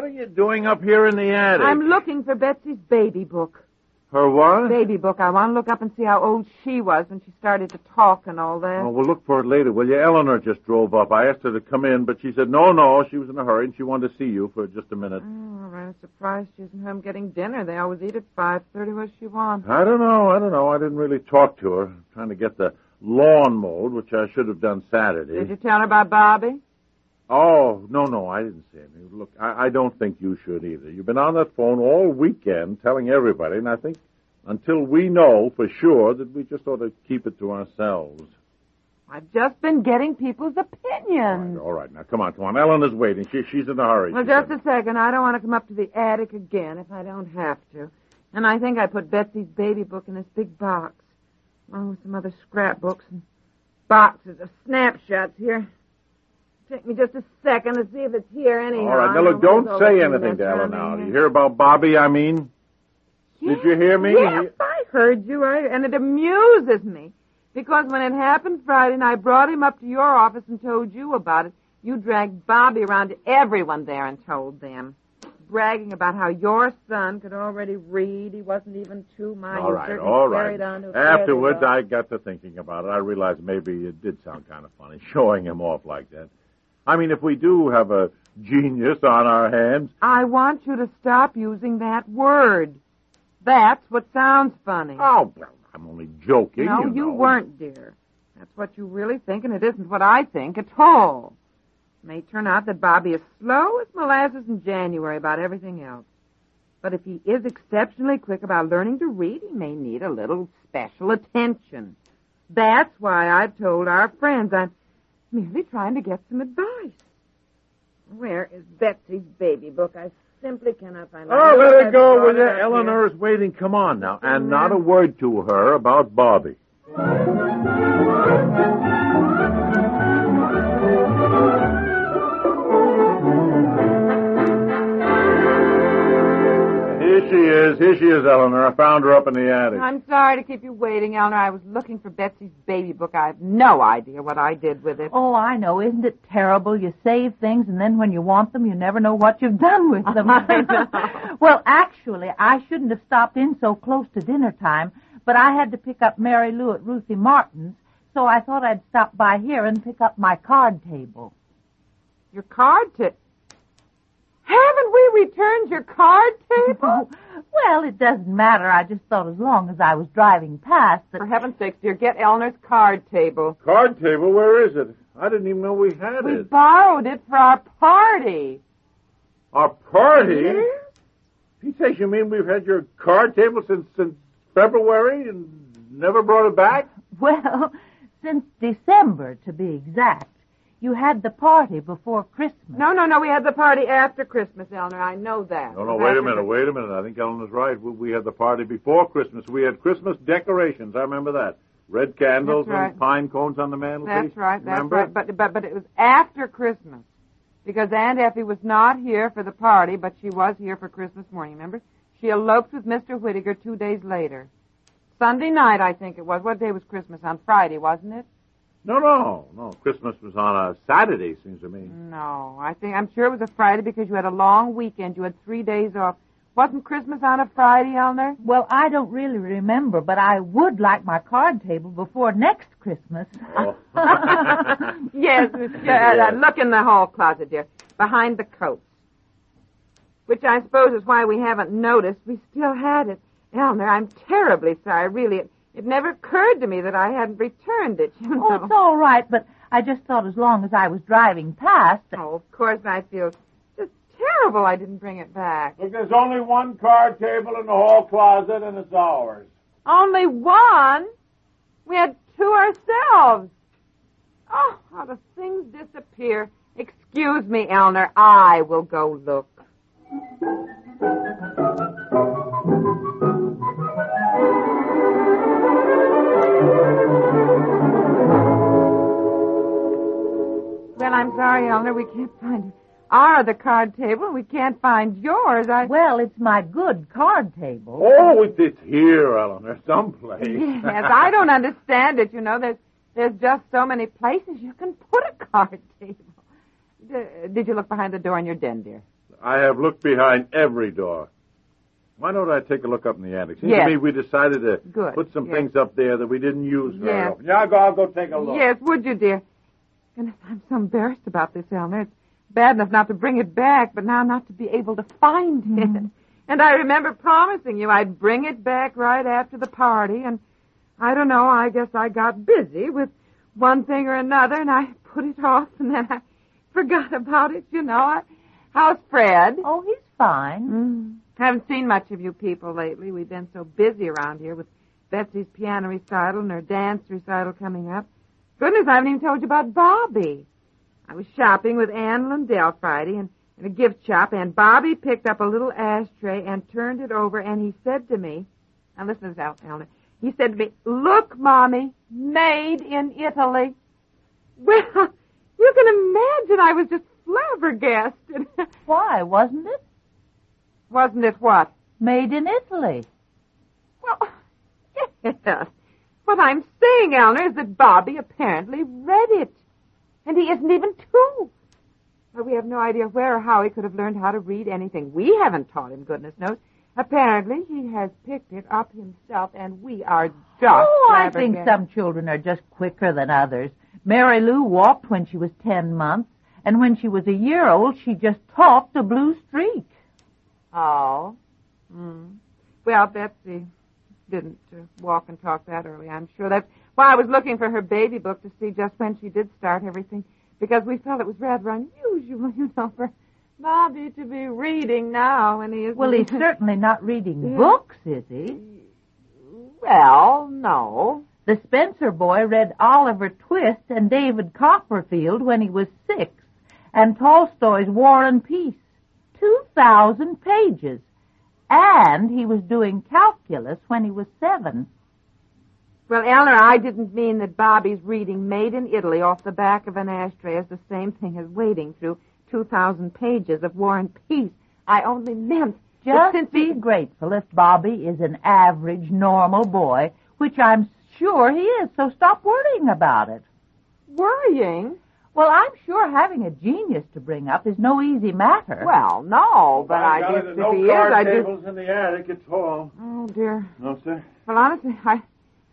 What are you doing up here in the attic? I'm looking for Betsy's baby book. Her what? Baby book. I want to look up and see how old she was when she started to talk and all that. Oh, we'll look for it later, will you? Eleanor just drove up. I asked her to come in, but she said no, no. She was in a hurry and she wanted to see you for just a minute. Oh, I'm surprised she isn't home getting dinner. They always eat at five thirty. What she want? I don't know. I don't know. I didn't really talk to her. I'm trying to get the lawn mowed, which I should have done Saturday. Did you tell her about Bobby? Oh, no, no, I didn't say anything. Look, I, I don't think you should either. You've been on that phone all weekend telling everybody, and I think until we know for sure that we just ought to keep it to ourselves. I've just been getting people's opinions. All right, now come on, come on. Ellen is waiting. She, she's in a hurry. Well, She just said. a second. I don't want to come up to the attic again if I don't have to. And I think I put Betsy's baby book in this big box, along with some other scrapbooks and boxes of snapshots here. Take me just a second to see if it's here anyhow. All right, now look, don't say anything to Ellen now. Do you hear about Bobby, I mean? Did you hear me? Yes, I heard you, I, and it amuses me. Because when it happened Friday and I brought him up to your office and told you about it, you dragged Bobby around to everyone there and told them. Bragging about how your son could already read. He wasn't even two. My, All you certainly carried on to a fairly Afterwards. I got to thinking about it. I realized maybe it did sound kind of funny, showing him off like that. I mean, if we do have a genius on our hands, I want you to stop using that word. That's what sounds funny. oh, well, I'm only joking. no, you, you know. weren't, dear. That's what you really think, and it isn't what I think at all. It may turn out that Bobby is slow as molasses in January about everything else. But if he is exceptionally quick about learning to read, he may need a little special attention. That's why I've told our friends I'm merely trying to get some advice. Where is Betsy's baby book? I simply cannot find it. Oh, let I've it go, brought will you? it up. Eleanor is waiting. Come on now. And not a mm. word to her about Bobby. Is. Here she is, Eleanor. I found her up in the attic. I'm sorry to keep you waiting, Eleanor. I was looking for Betsy's baby book. I have no idea what I did with it. Oh, I know. Isn't it terrible? You save things, and then when you want them, you never know what you've done with them. well, actually, I shouldn't have stopped in so close to dinner time, but I had to pick up Mary Lou at Ruthie Martin's, so I thought I'd stop by here and pick up my card table. Your card table? Haven't we returned your card table? well, it doesn't matter. I just thought as long as I was driving past that. For heaven's sake, dear, get Eleanor's card table. Card table, where is it? I didn't even know we had it. We it. borrowed it for our party. Our party? Mm-hmm. He says you mean we've had your card table since since February and never brought it back? Well, since December, to be exact. You had the party before Christmas. No, no, no. We had the party after Christmas, Eleanor. I know that. No, no, wait a minute, wait a minute. I think Eleanor's right. We, we had the party before Christmas. We had Christmas decorations. I remember that. Red candles right. and pine cones on the mantelpiece. That's right. That's remember? right. But but but it was after Christmas. Because Aunt Effie was not here for the party, but she was here for Christmas morning, remember? She eloped with Mr. Whittaker two days later. Sunday night, I think it was. What day was Christmas? On Friday, wasn't it? No, no, no. Christmas was on a Saturday, seems to me. No, I think I'm sure it was a Friday because you had a long weekend. You had three days off. Wasn't Christmas on a Friday, Eleanor? Well, I don't really remember, but I would like my card table before next Christmas. Oh. yes, Miss uh, Look in the hall closet, dear, behind the coats. Which I suppose is why we haven't noticed we still had it. Eleanor, I'm terribly sorry, really. It, it never occurred to me that I hadn't returned it, you know. Oh, it's all right, but I just thought as long as I was driving past. Oh, of course I feel just terrible I didn't bring it back. Look, there's only one card table in the hall closet, and it's ours. Only one? We had two ourselves. Oh, how the things disappear. Excuse me, Eleanor. I will go look. Sorry, Eleanor. We can't find our ah, the card table. We can't find yours. I. Well, it's my good card table. Oh, it's, it's here, Eleanor, someplace. Yes, I don't understand it. You know, there's there's just so many places you can put a card table. D- did you look behind the door in your den, dear? I have looked behind every door. Why don't I take a look up in the attic? Seems Yes. to me we decided to Good, put some yes. things up there that we didn't use very Yes. often. Yeah, I'll go, I'll go take a look. Yes, would you, dear? Goodness, I'm so embarrassed about this, Eleanor. It's bad enough not to bring it back, but now not to be able to find it. And I remember promising you I'd bring it back right after the party, and I don't know, I guess I got busy with one thing or another, and I put it off, and then I forgot about it, you know. I, how's Fred? Oh, he's fine. Mm. Haven't seen much of you people lately. We've been so busy around here with Betsy's piano recital and her dance recital coming up. Goodness, I haven't even told you about Bobby. I was shopping with Ann Lundell Friday and in a gift shop, and Bobby picked up a little ashtray and turned it over, and he said to me, now listen to this, Al- Eleanor. He said to me, look, Mommy, made in Italy. Well, you can imagine I was just flabbergasted. Why, wasn't it? Wasn't it what? Made in Italy. Well, yes. What I'm saying, Eleanor, is that Bobby apparently read it. And he isn't even two. Well, we have no idea where or how he could have learned how to read anything. We haven't taught him, goodness knows. Apparently, he has picked it up himself, and we are just oh, I think some children are just quicker than others. Mary Lou walked when she was ten months, and when she was a year old, she just talked a blue streak. Oh. Mm. Well, Betsy didn't uh, walk and talk that early, I'm sure. That's why I was looking for her baby book to see just when she did start everything, because we felt it was rather unusual, you know, for Bobby to be reading now, and he is. Well, he's certainly not reading Yeah. books, is he? Well, no. The Spencer boy read Oliver Twist and David Copperfield when he was six, and Tolstoy's War and Peace. Two thousand pages. And he was doing calculus when he was seven. Well, Eleanor, I didn't mean that Bobby's reading Made in Italy off the back of an ashtray is the same thing as wading through 2,000 pages of War and Peace. I only meant Just since be he... grateful if Bobby is an average, normal boy, which I'm sure he is, so stop worrying about it. worrying. Well, I'm sure having a genius to bring up is no easy matter. Well, no, but I got guess it. if no he is, card I just... tables in the attic at all. Oh, dear. No, sir. Well, honestly, I...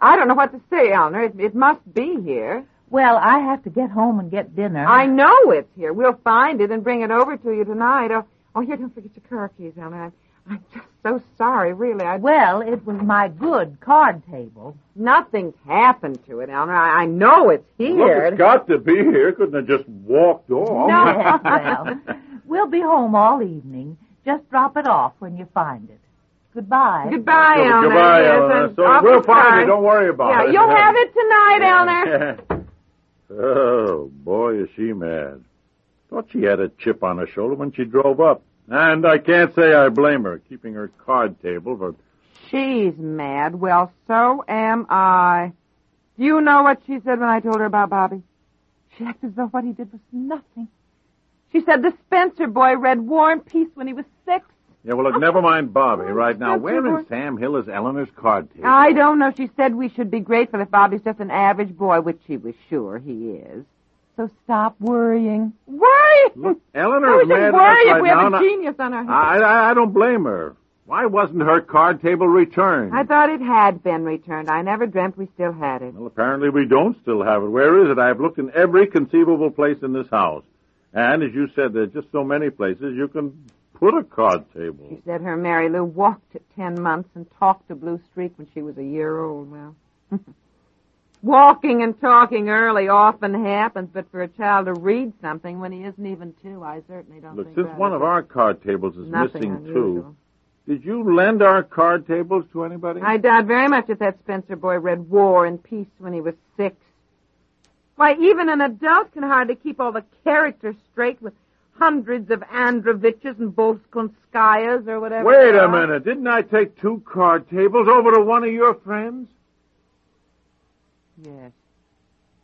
I don't know what to say, Eleanor. It, it must be here. Well, I have to get home and get dinner. I know it's here. We'll find it and bring it over to you tonight. Oh, oh here, don't forget your car keys, Eleanor. I'm, I'm just so sorry, really. I, Well, it was my good card table. nothing's happened to it, Eleanor. I, I know it's here. Look, here. it's got to be here. Couldn't have just walked off. No. well, we'll be home all evening. Just drop it off when you find it. Goodbye. Goodbye, So, Eleanor. goodbye, Yes, Eleanor. So we'll find it. Don't worry about yeah, it. you'll have it tonight, Eleanor. Oh, boy, is she mad. Thought she had a chip on her shoulder when she drove up. And I can't say I blame her, keeping her card table, for... She's mad. Well, so am I. Do you know what she said when I told her about Bobby? She acted as though what he did was nothing. She said the Spencer boy read War and Peace when he was six. Yeah, well, look, never mind Bobby right now. Where in Sam Hill is Eleanor's card table? I don't know. She said we should be grateful if Bobby's just an average boy, which she was sure he is. So stop worrying. Worry? Look, Eleanor's we mad at us worry if right we now. have and a I- genius on our hands. I, I, I don't blame her. Why wasn't her card table returned? I thought it had been returned. I never dreamt we still had it. Well, apparently we don't still have it. Where is it? I've looked in every conceivable place in this house. And as you said, there's just so many places you can put a card table. She said her Mary Lou walked at ten months and talked to Blue Streak when she was a year old. Well, walking and talking early often happens, but for a child to read something when he isn't even two, I certainly don't Look, think since that one is of our card tables is nothing missing unusual. too, did you lend our card tables to anybody? I doubt very much if that Spencer boy read War and Peace when he was six. Why, even an adult can hardly keep all the characters straight with hundreds of Androviches and Bolskonskayas or whatever. Wait a minute. Didn't I take two card tables over to one of your friends? Yes.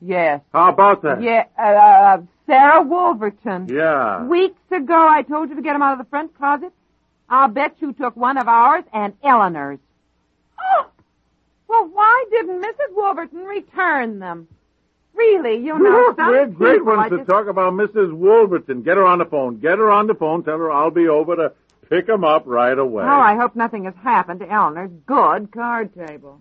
Yes. How about that? Yeah, uh, uh, Sarah Wolverton. Yeah. Weeks ago, I told you to get them out of the front closet. I'll bet you took one of ours and Eleanor's. Oh! Well, why didn't Mrs. Wolverton return them? Really, you know, some We're great people, ones I to just- talk about Mrs. Wolverton. Get her on the phone. Get her on the phone. Tell her I'll be over to pick 'em up right away. Oh, I hope nothing has happened to Eleanor's good card table.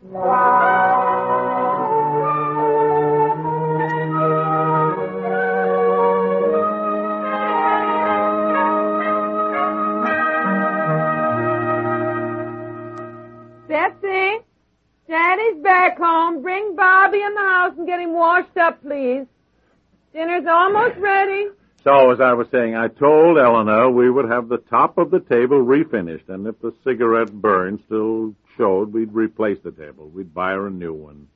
Betsy, Daddy's back home. Bring Bobby in the house and get him washed up, please. Dinner's almost ready. So, as I was saying, I told Eleanor we would have the top of the table refinished, and if the cigarette burn still showed, we'd replace the table. We'd buy her a new one.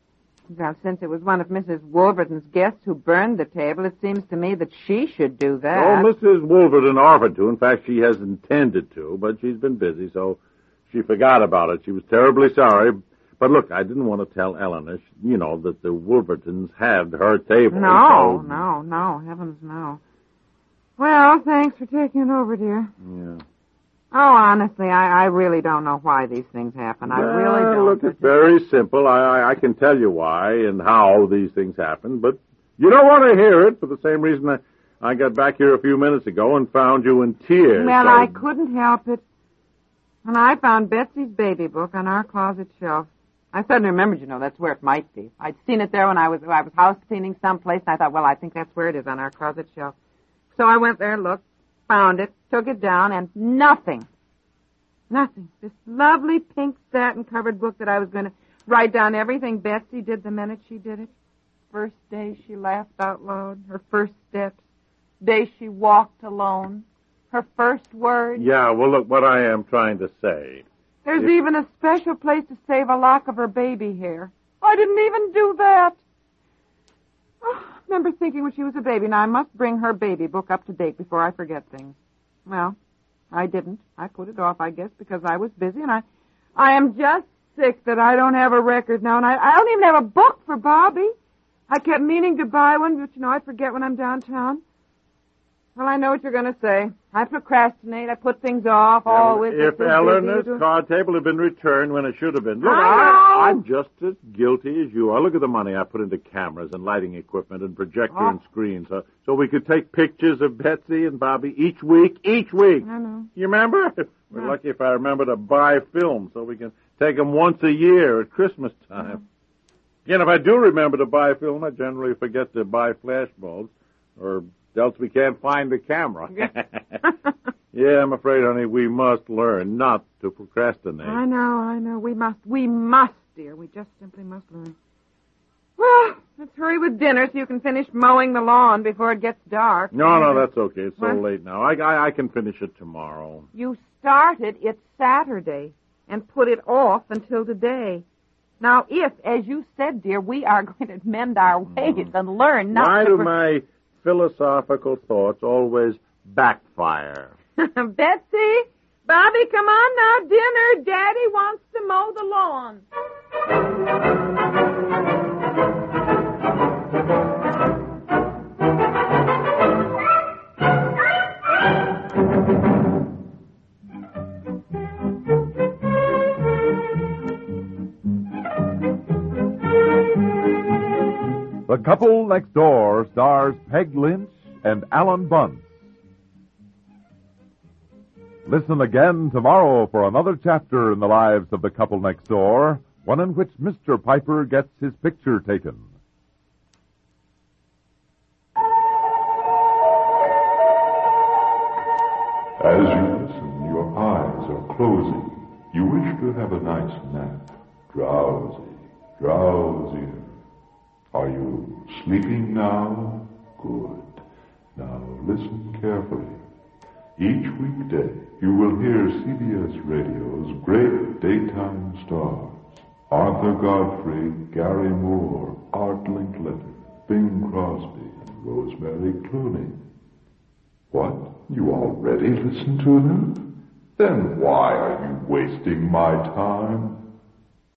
Well, since it was one of Mrs. Wolverton's guests who burned the table, it seems to me that she should do that. Oh, Mrs. Wolverton offered to. In fact, she has intended to, but she's been busy, so she forgot about it. She was terribly sorry. But look, I didn't want to tell Eleanor, you know, that the Wolvertons had her table. No, so- no, no, heavens no. Well, thanks for taking it over, dear. Yeah. Oh, honestly, I, I really don't know why these things happen. I really don't. Look, it's very simple. I, I, I can tell you why and how these things happen, but you don't want to hear it for the same reason I, I got back here a few minutes ago and found you in tears. Well, so- I couldn't help it. And I found Betsy's baby book on our closet shelf. I suddenly remembered, you know, that's where it might be. I'd seen it there when I was I was house cleaning someplace, and I thought, well, I think that's where it is on our closet shelf. So I went there, looked, found it, took it down, and nothing. Nothing. This lovely pink satin covered book that I was going to write down everything Betsy did the minute she did it. First day she laughed out loud, her first steps, day she walked alone, her first word. Yeah, well, look, what I am trying to say. There's even a special place to save a lock of her baby hair. I didn't even do that. Oh, I remember thinking when she was a baby, now I must bring her baby book up to date before I forget things. Well, I didn't. I put it off, I guess, because I was busy, and I, I am just sick that I don't have a record now, and I, I don't even have a book for Bobby. I kept meaning to buy one, but you know, I forget when I'm downtown. Well, I know what you're going to say. I procrastinate. I put things off. always. if Eleanor's card table had been returned when it should have been. Look, I I'm just as guilty as you are. Look at the money I put into cameras and lighting equipment and projector Oh. and screens so, so we could take pictures of Betsy and Bobby each week, each week. I know. You remember? We're Yeah. lucky if I remember to buy film so we can take them once a year at Christmas time. Again, if I do remember to buy film, I generally forget to buy flash bulbs, or else we can't find the camera. yeah, I'm afraid, honey, we must learn not to procrastinate. I know, I know. We must, we must, dear. We just simply must learn. Well, let's hurry with dinner so you can finish mowing the lawn before it gets dark. No, no, that's okay. It's so What? late now. I, I, I can finish it tomorrow. You started it Saturday and put it off until today. Now, if, as you said, dear, we are going to mend our ways mm. and learn not Why to... do pro- my philosophical thoughts always backfire? Betsy, Bobby, come on now, dinner. Daddy wants to mow the lawn. The Couple Next Door stars Peg Lynch and Alan Bunce. Listen again tomorrow for another chapter in the lives of the couple next door, one in which Mr. Piper gets his picture taken. As you listen, your eyes are closing. You wish to have a nice nap. Drowsy, drowsier. Are you sleeping now? Good. Now listen carefully. Each weekday, you will hear CBS Radio's great daytime stars. Arthur Godfrey, Garry Moore, Art Linkletter, Bing Crosby, and Rosemary Clooney. What? You already listen to them? Then why are you wasting my time?